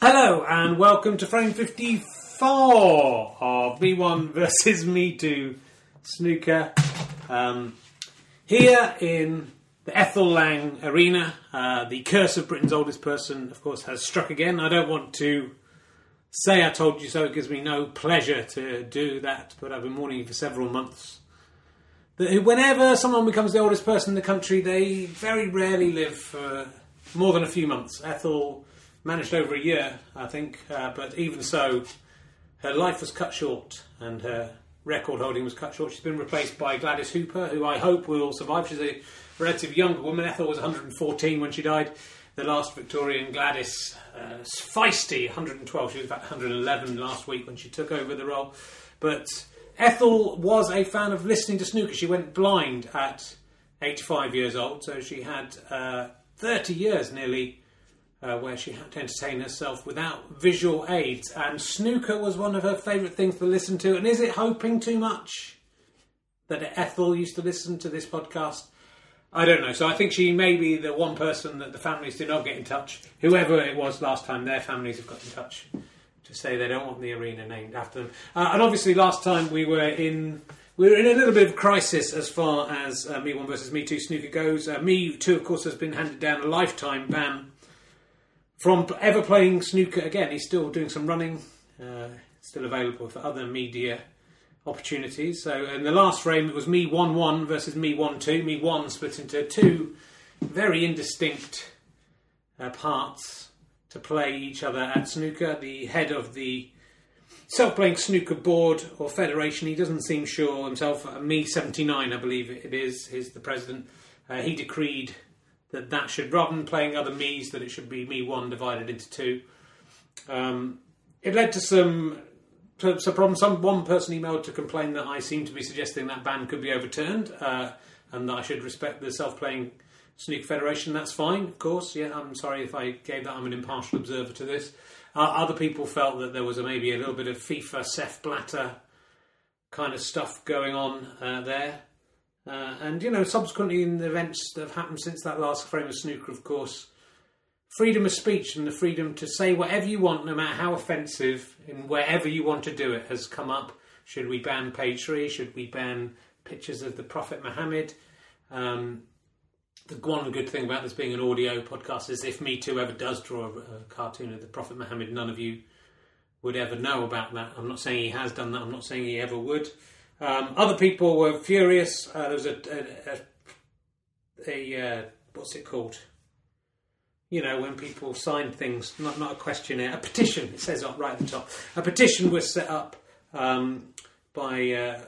Hello and welcome to frame 54 of Me One versus Me Two snooker. Um, here in the Ethel Lang Arena, uh, the curse of Britain's oldest person, of course, has struck again. I don't want to say I told you so, it gives me no pleasure to do that, but I've been warning you for several months. That whenever someone becomes the oldest person in the country, they very rarely live for more than a few months. Ethel managed over a year, I think, uh, but even so, her life was cut short and her record holding was cut short. She's been replaced by Gladys Hooper, who I hope will survive. She's a relative younger woman. Ethel was 114 when she died. The last Victorian Gladys, uh, feisty, 112. She was about 111 last week when she took over the role. But Ethel was a fan of listening to snooker. She went blind at 85 years old, so she had uh, 30 years nearly uh, where she had to entertain herself without visual aids. And snooker was one of her favourite things to listen to. And is it hoping too much that Ethel used to listen to this podcast? I don't know. So I think she may be the one person that the families did not get in touch. Whoever it was last time, their families have got in touch to say they don't want the arena named after them. Uh, and obviously, last time we were in. We were in a little bit of crisis as far as uh, Me One versus Me Two snooker goes. Uh, Me Two, of course, has been handed down a lifetime ban from ever playing snooker again. He's still doing some running, uh, still available for other media opportunities. So in the last frame, it was me 1 1 versus me 1 2. Me 1 split into two very indistinct uh, parts to play each other at snooker. The head of the self playing snooker board or federation, he doesn't seem sure himself. Uh, me 79, I believe it is, is the president. Uh, he decreed that that should, rather than playing other me's, that it should be me 1 divided into two. Um, it led to some to, so problem. Some one person emailed to complain that I seemed to be suggesting that ban could be overturned, uh, and that I should respect the self-playing snooker federation. That's fine, of course. Yeah, I'm sorry if I gave that. I'm an impartial observer to this. Uh, other people felt that there was a, maybe a little bit of FIFA, Sepp Blatter kind of stuff going on uh, there. Uh, and you know, subsequently in the events that have happened since that last frame of snooker, of course, freedom of speech and the freedom to say whatever you want, no matter how offensive, and wherever you want to do it, has come up. Should we ban three? Should we ban pictures of the Prophet Muhammad? Um, the one good thing about this being an audio podcast is if Me Too ever does draw a, a cartoon of the Prophet Muhammad, none of you would ever know about that. I'm not saying he has done that. I'm not saying he ever would. Um, other people were furious. Uh, there was a, a, a, a uh, what's it called? you know, when people sign things, not not a questionnaire, a petition. It says up right at the top. A petition was set up um, by uh,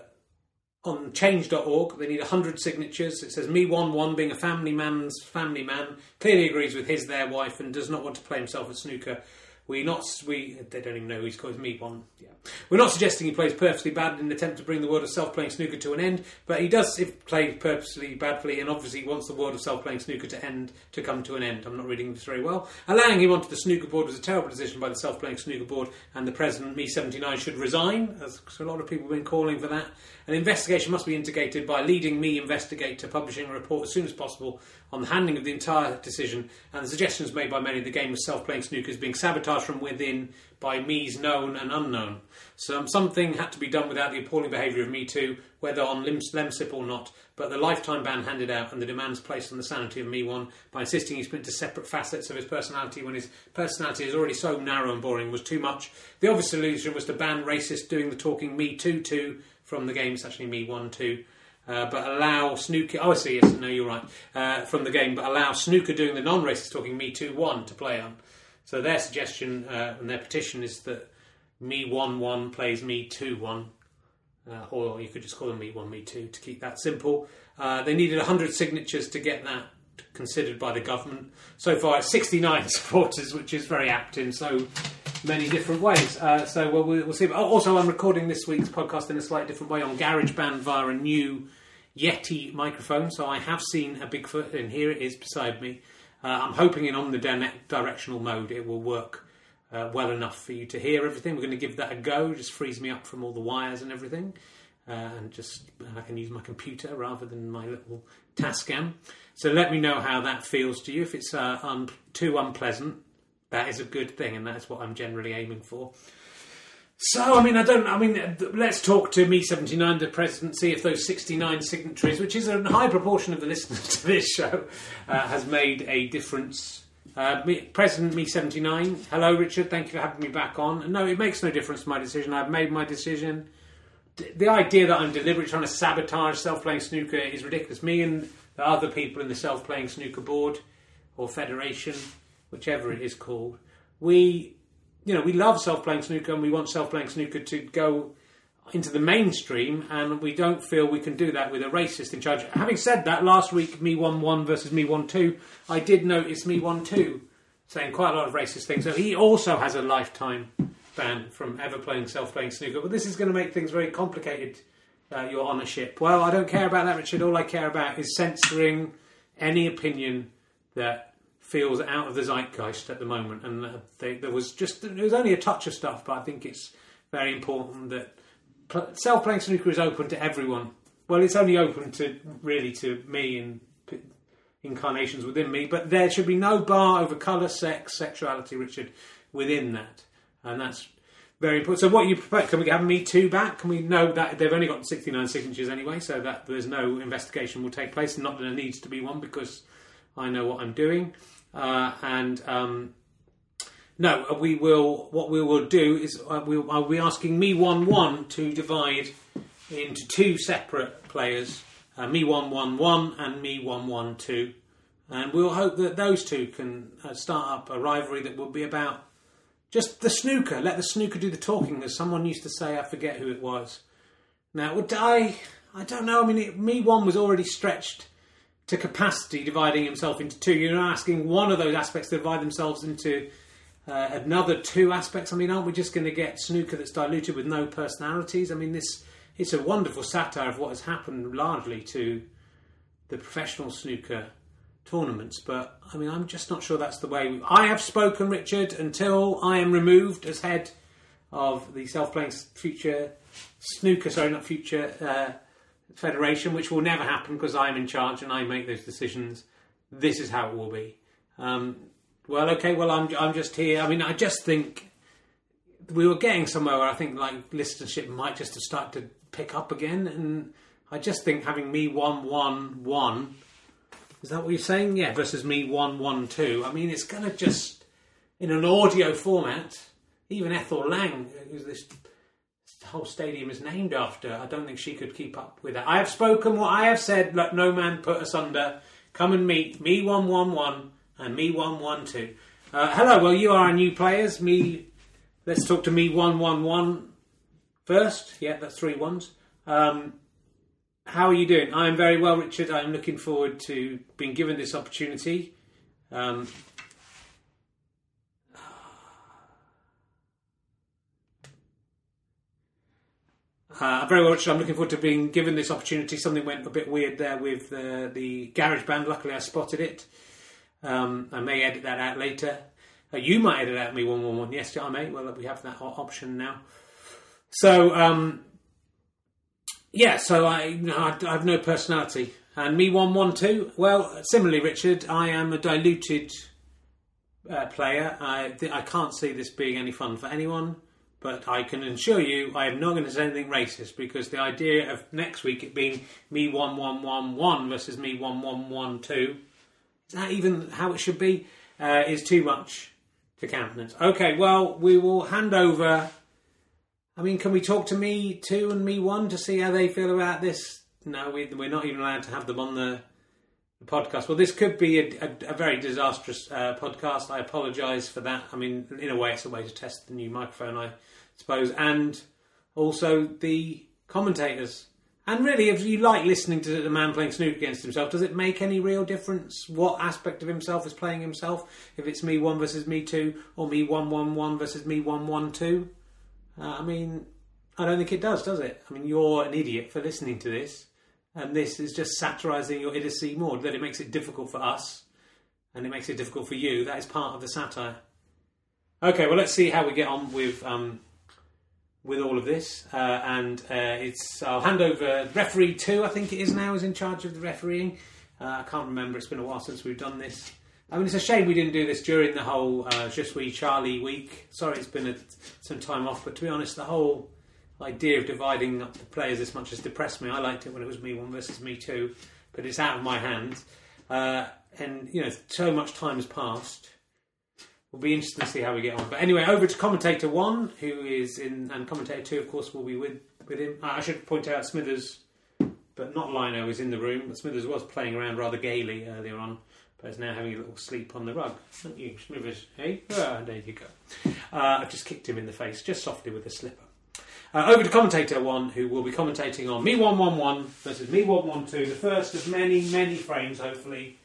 on Change.org. They need hundred signatures. It says me one one being a family man's family man clearly agrees with his their wife and does not want to play himself at snooker we not we they don't even know he's called me one. Yeah, we're not suggesting he plays purposely bad in an attempt to bring the world of self-playing snooker to an end, but he does if play purposely badly and obviously wants the world of self-playing snooker to end to come to an end. I'm not reading this very well. Allowing him onto the snooker board was a terrible decision by the self-playing snooker board, and the president, me 79, should resign. As a lot of people have been calling for that. An investigation must be indicated by leading me investigator publishing a report as soon as possible on the handling of the entire decision and the suggestions made by many the game of self-playing snooker is being sabotaged from within by me's known and unknown. So something had to be done without the appalling behaviour of Me Too, whether on Lemsip or not, but the lifetime ban handed out and the demands placed on the sanity of Me One by insisting he split into separate facets of his personality when his personality is already so narrow and boring was too much. The obvious solution was to ban racist doing the talking Me Too Two from the game, it's actually Me One Two. Uh, but allow snooker. Oh, I see. Yes, no, you're right. Uh, from the game, but allow snooker doing the non-racist talking Me Two One to play on. So their suggestion uh, and their petition is that Me One One plays Me Two One, uh, or you could just call them Me One Me Two to keep that simple. Uh, they needed 100 signatures to get that considered by the government. So far, it's 69 supporters, which is very apt in so many different ways. Uh, so well, we'll see. Also, I'm recording this week's podcast in a slightly different way on GarageBand via a new Yeti microphone. So I have seen a Bigfoot, and here it is beside me. Uh, I'm hoping in omnidirectional mode it will work uh, well enough for you to hear everything. We're going to give that a go. Just frees me up from all the wires and everything. Uh, and just I can use my computer rather than my little Tascam. So let me know how that feels to you. If it's uh, un- too unpleasant, that is a good thing, and that's what I'm generally aiming for. So, I mean, I don't. I mean, let's talk to me seventy nine, the presidency. If those sixty nine signatories, which is a high proportion of the listeners to this show, uh, has made a difference. Uh, President me seventy nine. Hello, Richard. Thank you for having me back on. No, it makes no difference to my decision. I've made my decision. D- the idea that I'm deliberately trying to sabotage self playing snooker is ridiculous. Me and the other people in the self playing snooker board or federation, whichever it is called, we you know, we love self playing snooker and we want self playing snooker to go into the mainstream, and we don't feel we can do that with a racist in charge. Having said that, last week, me 1 1 versus me 1 2, I did notice me 1 2 saying quite a lot of racist things. So he also has a lifetime ban from ever playing self playing snooker. But this is going to make things very complicated, uh, your honourship. Well, I don't care about that, Richard. All I care about is censoring any opinion that feels out of the zeitgeist at the moment, and uh, they, there was just it was only a touch of stuff, but I think it's very important that self playing snooker is open to everyone. Well, it's only open to really to me and incarnations within me, but there should be no bar over colour, sex, sexuality, Richard, within that, and that's very important. So, what you propose? Can we have Me Too back? Can we know that they've only got 69 signatures anyway, so that there's no investigation will take place? And not that there needs to be one because I know what I'm doing. Uh, and um, no, we will. What we will do is uh, we'll, I'll be asking me one one to divide into two separate players, uh, me one one one and me one one two, and we'll hope that those two can uh, start up a rivalry that will be about just the snooker. Let the snooker do the talking, as someone used to say. I forget who it was. Now, would I? I don't know. I mean, it, me one was already stretched to capacity, dividing himself into two. You're not asking one of those aspects to divide themselves into uh, another two aspects. I mean, aren't we just going to get snooker that's diluted with no personalities? I mean, this it's a wonderful satire of what has happened largely to the professional snooker tournaments. But I mean, I'm just not sure that's the way. I have spoken, Richard, until I am removed as head of the self-playing future snooker. Sorry, not future. Uh, federation, which will never happen because I'm in charge and I make those decisions. This is how it will be. Um, well, okay, well, I'm I'm just here. I mean, I just think we were getting somewhere where I think like listenership might just start to pick up again, and I just think having me one one one is that what you're saying? Yeah, versus me one one two. I mean, it's going to just in an audio format. Even Ethel Lang, who's this whole stadium is named after. I don't think she could keep up with that. I have spoken what I have said. Let no man put us under. Come and meet me one one one and me one one two. Uh, hello. Well, you are our new players. Me. Let's talk to me one one one first. Yeah, that's three ones. Um, how are you doing? I am very well, Richard. I am looking forward to being given this opportunity. Um, Uh, very much. I'm looking forward to being given this opportunity. Something went a bit weird there with uh, the GarageBand. Luckily, I spotted it. Um, I may edit that out later. Uh, you might edit out me one one one. Yes, I may. Well, we have that option now. So um, yeah, so I, I, I have no personality. And me one one two. Well, similarly, Richard, I am a diluted uh, player. I I can't see this being any fun for anyone. But I can assure you, I am not going to say anything racist because the idea of next week it being me one one one one versus me one one one two, is that even how it should be? Uh, is too much to countenance. Okay, well we will hand over. I mean, can we talk to me two and me one to see how they feel about this? No, we, are not even allowed to have them on the, the podcast. Well, this could be a, a, a very disastrous uh, podcast. I apologise for that. I mean, in a way, it's a way to test the new microphone I suppose, and also the commentators. And really, if you like listening to the man playing snooker against himself, does it make any real difference what aspect of himself is playing himself? If it's me one versus me two, or me one one one versus me one one two? Uh, I mean, I don't think it does, does it? I mean, you're an idiot for listening to this, and this is just satirising your idiocy more. That it makes it difficult for us, and it makes it difficult for you. That is part of the satire. Okay, well, let's see how we get on with um, with all of this, uh, and uh, it's I'll hand over referee two. I think it is now is in charge of the refereeing. Uh, I can't remember. It's been a while since we've done this. I mean, it's a shame we didn't do this during the whole uh, Je suis Charlie week. Sorry, it's been a, some time off, but to be honest, the whole idea of dividing up the players as much has depressed me. I liked it when it was me one versus me two, but it's out of my hands. Uh, and you know, so much time has passed. We'll be interested to see how we get on. But anyway, over to commentator one, who is in, and commentator two, of course, will be with with him. I should point out Smithers, but not Lino, is in the room. But Smithers was playing around rather gaily earlier on, but is now having a little sleep on the rug. Aren't you, Smithers? Hey, ah, there you go. Uh, I've just kicked him in the face, just softly with a slipper. Uh, over to commentator one, who will be commentating on Me One One One versus Me One One Two, the first of many, many frames, hopefully.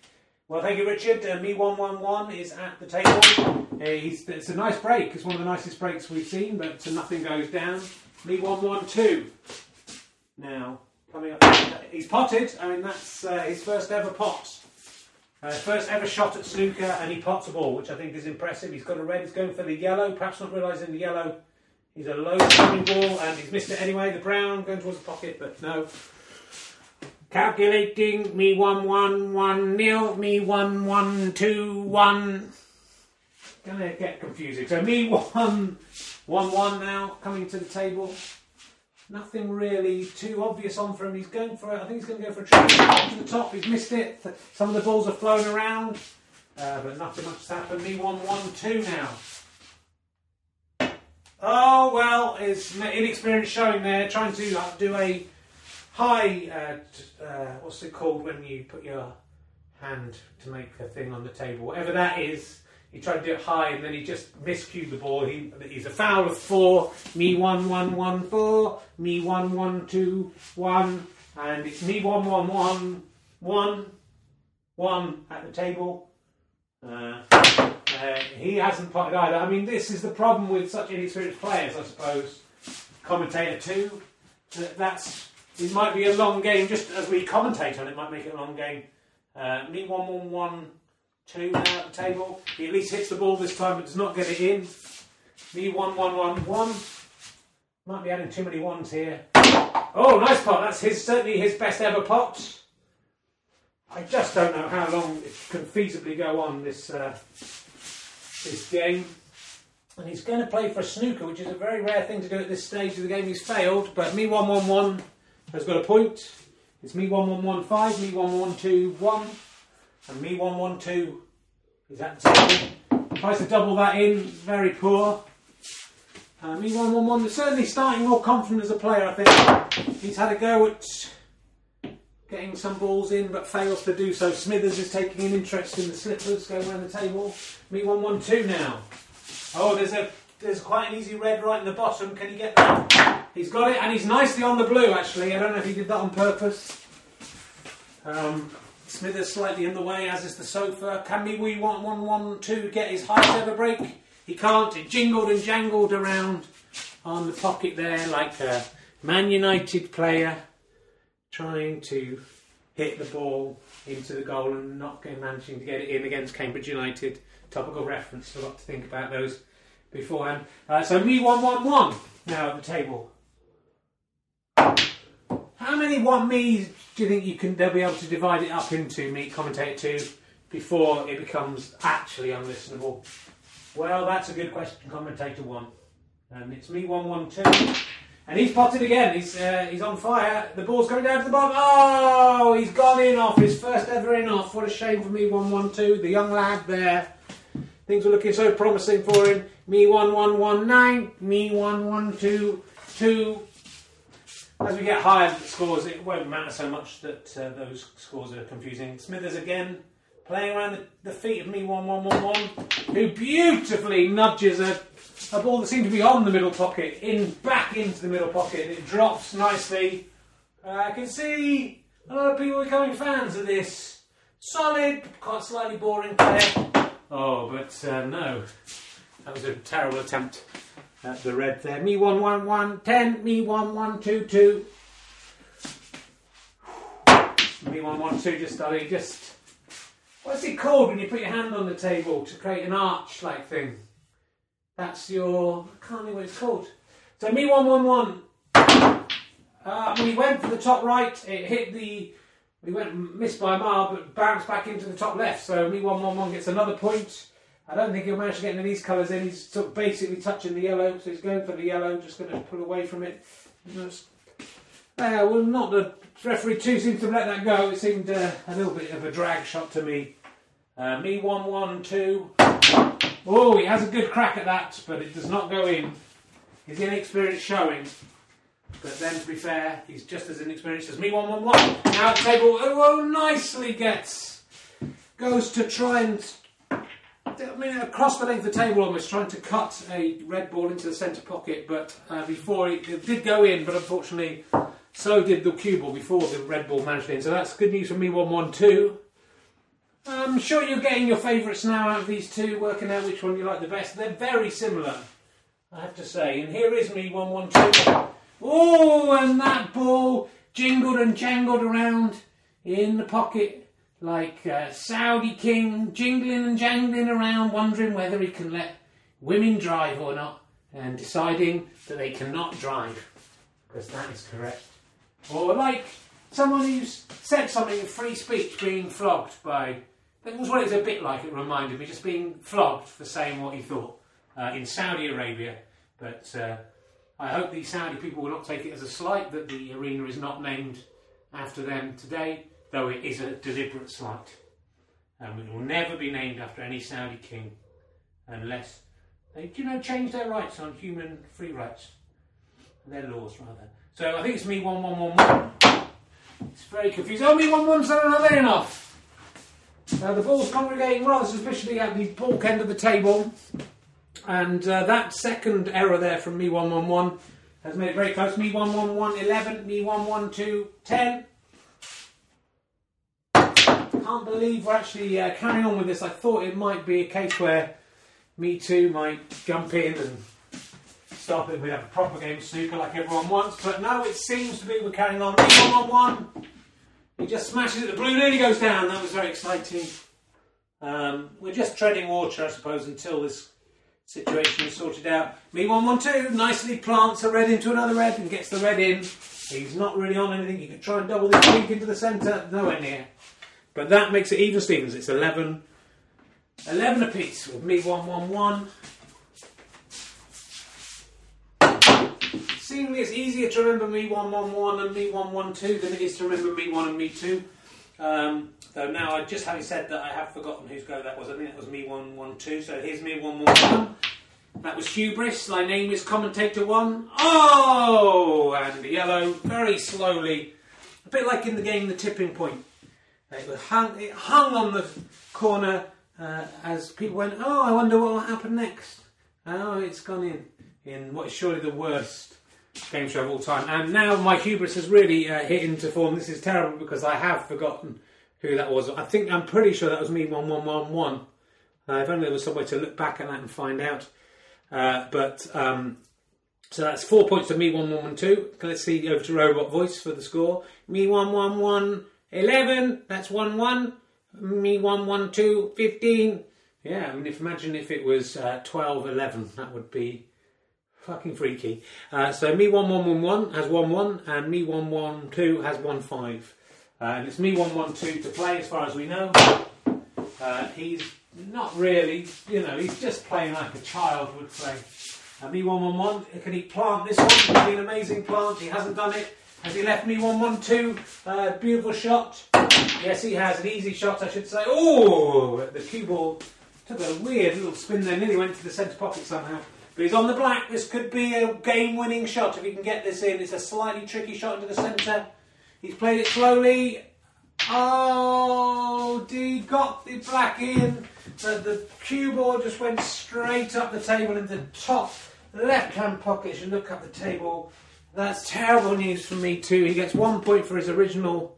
Well, thank you, Richard. Uh, Me One One One is at the table. Uh, it's a nice break. It's one of the nicest breaks we've seen, but nothing goes down. Me One One Two. Now coming up, he's potted. I mean, that's uh, his first ever pot. Uh, first ever shot at snooker, and he pots a ball, which I think is impressive. He's got a red. He's going for the yellow, perhaps not realising the yellow He's a low ball and he's missed it anyway. The brown going towards the pocket, but no. Calculating me one one one nil, me one one two one. Gonna get confusing. So me one one one now coming to the table. Nothing really too obvious on for him. He's going for it. I think he's going to go for a trick to the top. He's missed it. Some of the balls are flown around, uh, but nothing much has happened. Me one one two now. Oh, well, it's inexperience showing there, trying to uh, do a high, uh, uh, what's it called when you put your hand to make a thing on the table, whatever that is. He tried to do it high and then he just miscued the ball. He, he's a foul of four. Me one, one, one, four. Me one, one, two, one. And it's me one, one, one, one, one at the table. Uh, uh, he hasn't potted either. I mean, this is the problem with such inexperienced players, I suppose. Commentator two, that that's it might be a long game. Just as we commentate on it, might make it a long game. Uh, me one one one two now at the table. He at least hits the ball this time, but does not get it in. Me one one one one. Might be adding too many ones here. Oh, nice pot. That's his certainly his best ever pot. I just don't know how long it can feasibly go on this uh, this game. And he's going to play for a snooker, which is a very rare thing to do at this stage of the game. He's failed, but me 111 has got a point. It's me 1115, me 1121, and me 112 is at table. Tries to double that in, very poor. Uh, me 111 certainly starting more confident as a player, I think. He's had a go at getting some balls in but fails to do so. Smithers is taking an interest in the slippers going around the table. Me one one two now. Oh, there's a there's quite an easy red right in the bottom. Can he get that? He's got it, and he's nicely on the blue. Actually, I don't know if he did that on purpose. Um, Smithers slightly in the way, as is the sofa. Can me we one one one two get his highest ever break? He can't. It jingled and jangled around on the pocket there like a Man United player trying to hit the ball into the goal and not managing to get it in against Cambridge United. Topical reference, a lot to think about those beforehand. Uh, so me one one one now at the table. How many one me's do you think you can they'll be able to divide it up into me commentator two before it becomes actually unlistenable? Well, that's a good question, commentator one. And it's me one one two. And he's potted again. He's uh, he's on fire. The ball's coming down to the bottom. Oh, he's gone in off. His first ever in off. What a shame for me. One one two. The young lad there. Things were looking so promising for him. Me one one one nine. Me one one two two. As we get higher scores, it won't matter so much that uh, those scores are confusing. Smithers again playing around the, the feet of me one one one one, who beautifully nudges a a ball that seemed to be on the middle pocket, in back into the middle pocket, and it drops nicely. Uh, I can see a lot of people becoming fans of this solid, quite slightly boring player. Oh, but uh, no, that was a terrible attempt at the red there. Me one one one ten, me one one two two. Me one one two. Just I just what's it called when you put your hand on the table to create an arch-like thing? That's your. I can't remember what it's called. So me one one one. Uh, when he went for the top right, it hit the he went missed by a mile, but bounced back into the top left. So me one one one gets another point. I don't think he'll manage to get any of these colours in. He's sort of basically touching the yellow, so he's going for the yellow. Just going to pull away from it. Uh, well, not the referee two seems to have let that go. It seemed uh, a little bit of a drag shot to me. Uh, me one one two. Oh, he has a good crack at that, but it does not go in. His inexperience showing. But then, to be fair, he's just as inexperienced as me. One, one, one. Now the table, oh, oh, nicely gets goes to try and. I mean, across the length of the table, almost trying to cut a red ball into the centre pocket, but uh, before it, it, did go in, but unfortunately, so did the cue ball before the red ball managed in. So that's good news for me. One, one, two. I'm sure you're getting your favourites now out of these two, working out which one you like the best. They're very similar, I have to say. And here is me, one, one, two. Oh, and that ball jingled and jangled around in the pocket like a Saudi king, jingling and jangling around, wondering whether he can let women drive or not, and deciding that they cannot drive, because that is correct. Or like someone who's said something in free speech being flogged by. That was what it was a bit like, it reminded me, just being flogged for saying what he thought uh, in Saudi Arabia. But uh, I hope the Saudi people will not take it as a slight that the arena is not named after them today, though it is a deliberate slight. And it will never be named after any Saudi king unless they, you know, change their rights on human free rights. Their laws, rather. So I think it's me one one one one. It's very confusing. Oh, me one one seven. Not there enough. Uh, the ball's congregating rather suspiciously at the balk end of the table. And uh, that second error there from me 111 has made it very close. Me 111 11, me 112 10. Can't believe we're actually uh, carrying on with this. I thought it might be a case where me too might jump in and stop it. We'd have a proper game of snooker like everyone wants. But no, it seems to be we're carrying on. Me 111. He just smashes it. The blue nearly goes down. That was very exciting. Um, we're just treading water, I suppose, until this situation is sorted out. Me 112 nicely plants a red into another red and gets the red in. He's not really on anything. You could try and double this pink into the centre. Nowhere near. But that makes it even Stevens. It's 11. 11 apiece with me 111. Seemingly it's easier to remember me 111 and me 112 than it is to remember me 1 and me 2. Um, though now, I just having said that, I have forgotten whose go that was. I think that was me 112. So here's me 111. That was Hubris. My name is Commentator 1. Oh! And the yellow, very slowly. A bit like in the game The Tipping Point. It hung, it hung on the corner uh, as people went, oh, I wonder what will happen next. Oh, it's gone in. In what is surely the worst game show of all time. And now my hubris has really uh, hit into form. This is terrible because I have forgotten who that was. I think I'm pretty sure that was me one one one one. Uh, if only there was some way to look back at that and find out. Uh, but um, so that's four points to me one one one two. Let's see over to Robot Voice for the score. Me one one one eleven. That's one one. Me one one two fifteen. Yeah, I mean, if imagine if it was uh, 12 11, that would be Fucking freaky. Uh, so me one one one one has one one, and me one one two has one five, uh, and it's me one one two to play as far as we know. Uh, he's not really, you know, he's just playing like a child would play. And me one one one. Can he plant this one? Can be an amazing plant. He hasn't done it. Has he left me one one two? Uh, beautiful shot. Yes, he has an easy shot, I should say. Oh, the cue ball took a weird little spin there, nearly went to the centre pocket somehow. But he's on the black. This could be a game winning shot if he can get this in. It's a slightly tricky shot into the centre. He's played it slowly. Oh, he got the black in. But the cue ball just went straight up the table into the top left hand pocket. You look up the table, that's terrible news for me too. He gets one point for his original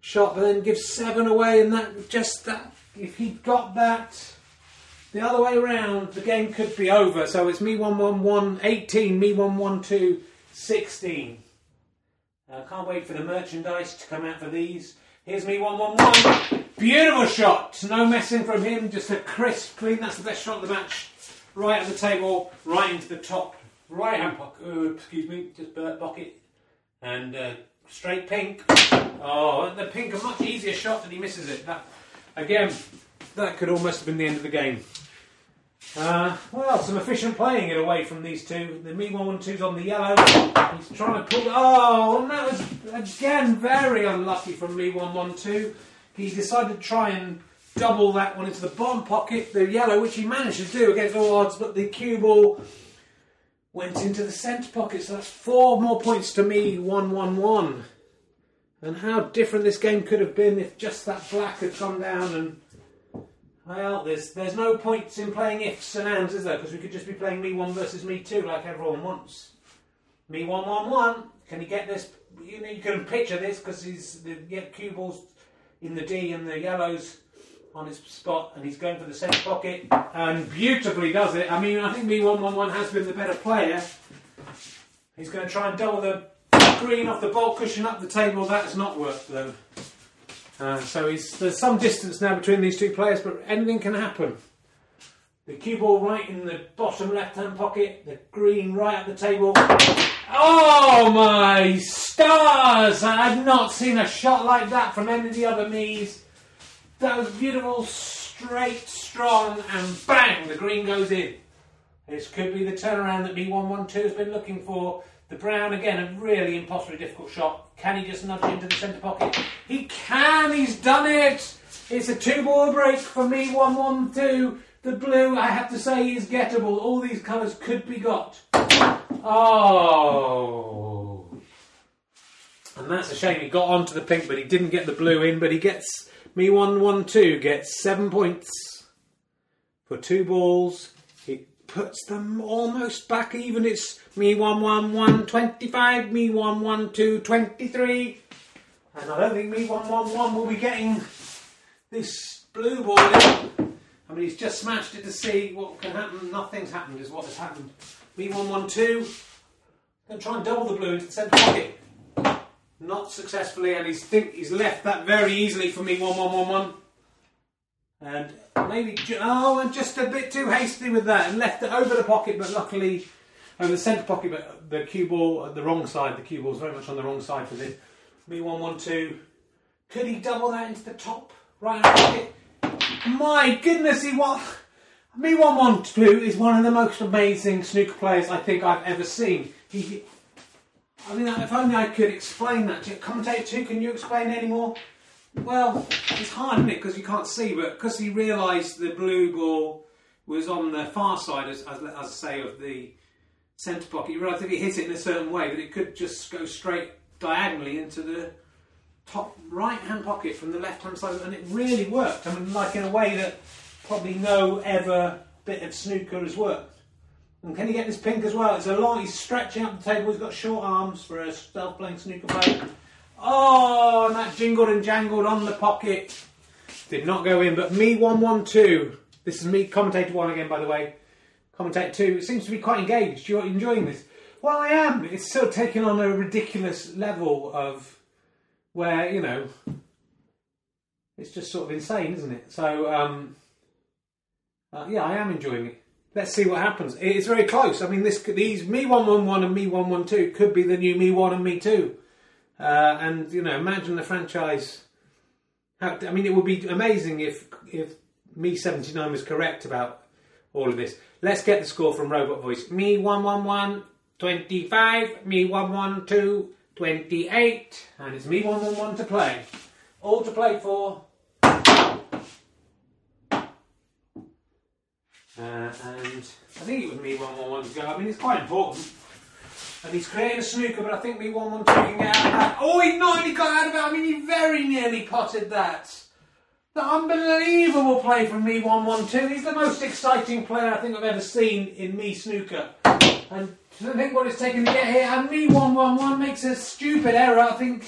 shot, but then gives seven away. And that just that if he got that the other way around, the game could be over. So it's me 111 18, me 112 16. Uh, can't wait for the merchandise to come out for these. Here's me 111. Beautiful shot. No messing from him. Just a crisp, clean. That's the best shot of the match. Right at the table, right into the top right hand pocket. Uh, excuse me, just burnt pocket. And uh, straight pink. Oh, the pink a much easier shot than he misses it. That again, that could almost have been the end of the game. Uh, well, some efficient playing it away from these two. The Me 112's on the yellow. He's trying to pull. Oh, and that was again very unlucky from Me 112. He decided to try and double that one into the bottom pocket, the yellow, which he managed to do against all odds, but the cue ball went into the centre pocket. So that's four more points to me, 1 1 1. And how different this game could have been if just that black had gone down and. Well, there's there's no points in playing ifs and ands, is there? Because we could just be playing me one versus me two like everyone wants. Me one one one. Can he get this? You know, you can picture this because he's the yeah, cue balls in the D and the yellows on his spot, and he's going for the centre pocket and beautifully does it. I mean, I think me one one one has been the better player. He's going to try and double the green off the baulk cushion up the table. That has not worked though. Uh, so there's some distance now between these two players, but anything can happen. The cue ball right in the bottom left hand pocket, the green right at the table. Oh my stars! I have not seen a shot like that from any of the other me's. That was beautiful, straight, strong, and bang, the green goes in. This could be the turnaround that B112 has been looking for. The Brown, again, a really impossibly difficult shot. Can he just nudge it into the centre pocket? He can! He's done it! It's a two ball break for me, 1 1 2. The blue, I have to say, is gettable. All these colours could be got. Oh. And that's a shame. He got onto the pink, but he didn't get the blue in. But he gets me 1 1 2, gets seven points for two balls puts them almost back even. It's me 1 1 1 25, me 1 1 2 23. And I don't think me 1 1 1 will be getting this blue ball in. I mean, he's just smashed it to see what can happen. Nothing's happened, is what has happened. Me 1 1 2. Going to try and double the blue into the centre pocket. Not successfully, and he's think he's left that very easily for me 1 1 1 1. And maybe oh, and just a bit too hasty with that, and left it over the pocket. But luckily, over the centre pocket, but the cue ball at the wrong side. The cue ball ball's very much on the wrong side for this. Me one one two. Could he double that into the top right pocket? My goodness, he was. Me one one two is one of the most amazing snooker players I think I've ever seen. He, I mean, if only I could explain that to you. Commentator two, can you explain any more? Well, it's hard, isn't it? Because you can't see, but because he realised the blue ball was on the far side, as, as, as I say, of the centre pocket, he realised if he hit it in a certain way that it could just go straight diagonally into the top right hand pocket from the left hand side, and it really worked. I mean, like in a way that probably no ever bit of snooker has worked. And can he get this pink as well? It's a long, he's stretching up the table, he's got short arms for a self playing snooker player. Oh, and that jingled and jangled on the pocket. Did not go in, but me 112. This is me, commentator one again, by the way. Commentator two seems to be quite engaged. You're enjoying this. Well, I am. It's still taking on a ridiculous level of where, you know, it's just sort of insane, isn't it? So, um, uh, yeah, I am enjoying it. Let's see what happens. It's very close. I mean, this these me one one one and me one one two could be the new me one and me two. Uh, and you know, imagine the franchise. How, I mean, it would be amazing if if me seventy nine was correct about all of this. Let's get the score from Robot Voice. Me one one one 25, me one one two 28, and it's me one one one to play. All to play for. Uh, and I think it was me one one one to go. I mean, it's quite important. And he's creating a snooker, but I think me one one two can get out of that. Oh, he nearly got out of it. I mean, he very nearly potted that. The unbelievable play from me one one two. He's the most exciting player I think I've ever seen in me snooker. And to think what it's taken to get here, and me one one one makes a stupid error. I think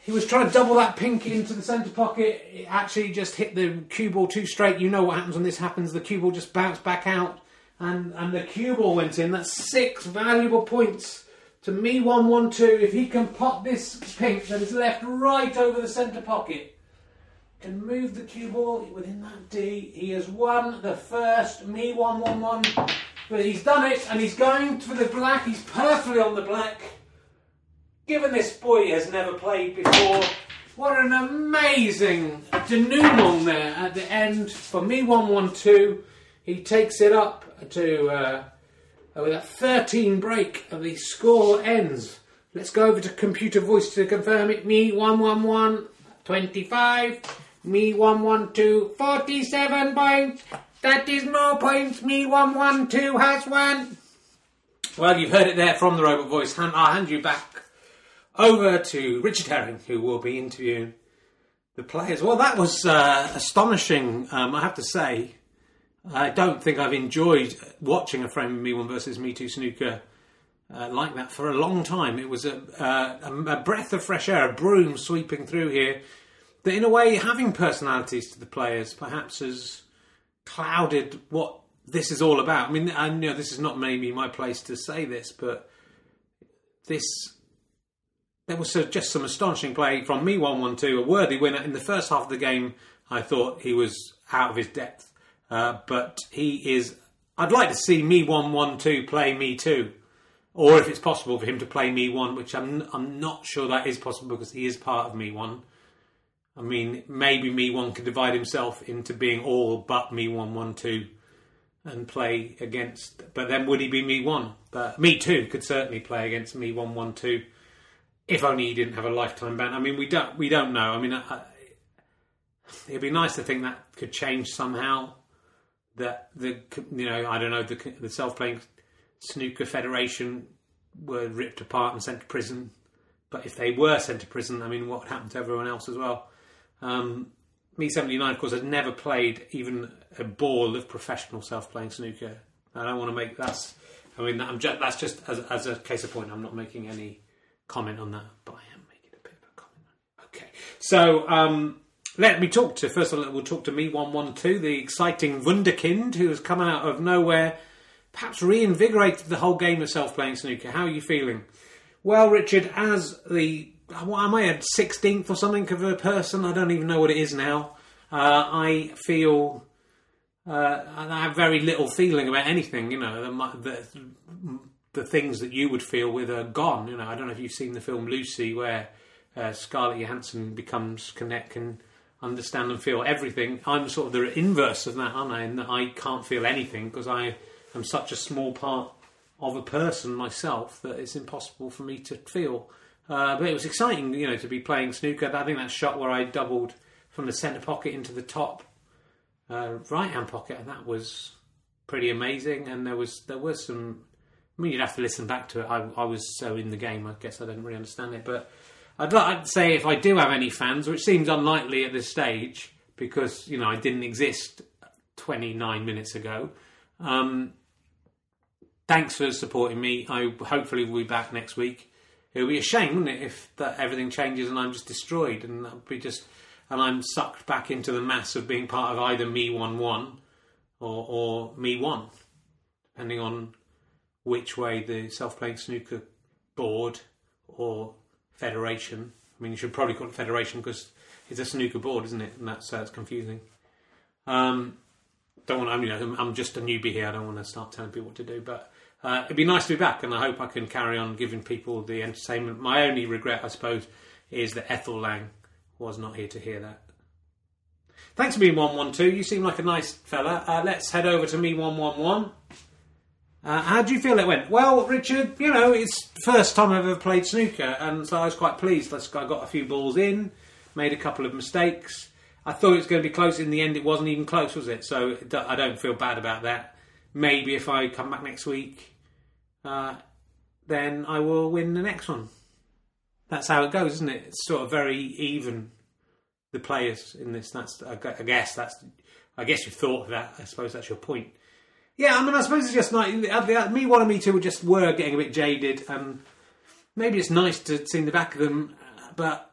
he was trying to double that pink into the centre pocket. It actually just hit the cue ball too straight. You know what happens when this happens. The cue ball just bounced back out and, and the cue ball went in. That's six valuable points to me 1 1 2. If he can pop this pink that is left right over the centre pocket, can move the cue ball within that D, he has won the first me 1 1 1. But he's done it and he's going for the black. He's perfectly on the black. given this boy has never played before, what an amazing denouement there at the end for me 112. He takes it up to uh, with a 13 break, and the score ends. Let's go over to computer voice to confirm it. Me 111, 25. Me 112, 47 points. That is more points. Me 112 has won. Well, you've heard it there from the robot voice. I'll hand you back over to Richard Herring, who will be interviewing the players. Well, that was uh, astonishing, um, I have to say. I don't think I've enjoyed watching a frame of Me One versus Me Two snooker uh, like that for a long time. It was a, uh, a, breath of fresh air, a broom sweeping through here. That, in a way, having personalities to the players perhaps has clouded what this is all about. I mean, I know this is not maybe my place to say this, but this there was just some astonishing play from me. One one two, a worthy winner in the first half of the game. I thought he was out of his depth uh, but he is. I'd like to see me one one two play me two, or if it's possible for him to play me one, which I'm I'm not sure that is possible because he is part of me one. I mean, maybe me one could divide himself into being all but me one one two, and play against. But then would he be me one? But me two could certainly play against me one one two, if only he didn't have a lifetime ban. I mean, we don't we don't know. I mean, I, it'd be nice to think that could change somehow that the you know I don't know the, the self playing snooker federation were ripped apart and sent to prison. But if they were sent to prison, I mean, what happened to everyone else as well? Um, me seventy nine, of course, had never played even a ball of professional self playing snooker. I don't want to make that's. I mean, I'm just, that's just as, as a case of point. I'm not making any comment on that, but I am making a bit of a comment. Okay, so um, let me talk to first of all we'll talk to me one one two the exciting wunderkind who has come out of nowhere perhaps reinvigorated the whole game of self-playing snooker. How are you feeling? Well richard as the what am i at 16th or something of a person? I don't even know what it is now. Uh, i feel uh, i have very little feeling about anything you know the, the, the things that you would feel with are gone you know. I don't know if you've seen the film lucy where uh, Scarlett Johansson becomes connect and understand and feel everything. I'm sort of the inverse of that, aren't I? And I can't feel anything because I am such a small part of a person myself that it's impossible for me to feel. Uh, but it was exciting, you know, to be playing snooker. I think that shot where I doubled from the centre pocket into the top uh, right hand pocket, and that was pretty amazing. And there was there was some. I mean, you'd have to listen back to it. I, I was so in the game, I guess I didn't really understand it, but I'd to say if I do have any fans, which seems unlikely at this stage because you know I didn't exist 29 minutes ago. Um, thanks for supporting me. I hopefully will be back next week. It would be a shame, wouldn't it, if that everything changes and I'm just destroyed and that would be just and I'm sucked back into the mass of being part of either me one one or, or me one, depending on which way the self playing snooker board or federation. I mean, you should probably call it federation because it's a snooker board, isn't it? And that's uh, confusing. Um, don't want. I mean, I'm, I'm just a newbie here. I don't want to start telling people what to do, but uh, it'd be nice to be back, and I hope I can carry on giving people the entertainment. My only regret, I suppose, is that Ethel Lang was not here to hear that. Thanks for being one one two. You seem like a nice fella. Uh, let's head over to me one one one. Uh, how do you feel it went? Well, Richard, you know, it's first time I've ever played snooker, and so I was quite pleased. I got a few balls in, made a couple of mistakes. I thought it was going to be close. In the end, it wasn't even close, was it? So I don't feel bad about that. Maybe if I come back next week, uh, then I will win the next one. That's how it goes, isn't it? It's sort of very even. The players in this. That's I guess that's. I guess you thought that. I suppose that's your point. Yeah, I mean, I suppose it's just like me one and me two were just were getting a bit jaded, and maybe it's nice to see the back of them, but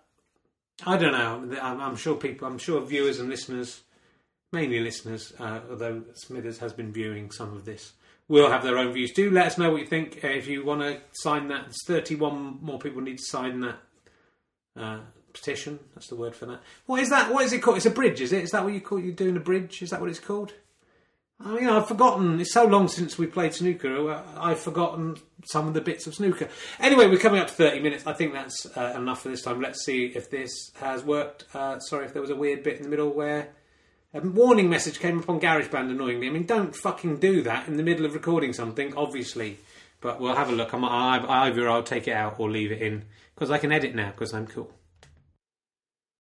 I don't know. I'm, I'm sure people, I'm sure viewers and listeners, mainly listeners, uh, although Smithers has been viewing some of this, will have their own views. Do let us know what you think. Uh, if you want to sign that, it's 31 more people need to sign that uh, petition. That's the word for that. What is that? What is it called? It's a bridge, is it? Is that what you call? You're doing a bridge? Is that what it's called? I mean, I've forgotten. It's so long since we played snooker. uh, I've forgotten some of the bits of snooker. Anyway, we're coming up to 30 minutes. I think that's uh, enough for this time. Let's see if this has worked. Uh, sorry if there was a weird bit in the middle where a warning message came up on GarageBand annoyingly. I mean, don't fucking do that in the middle of recording something, obviously. But we'll have a look. I'm, I, either I'll take it out or leave it in because I can edit now because I'm cool.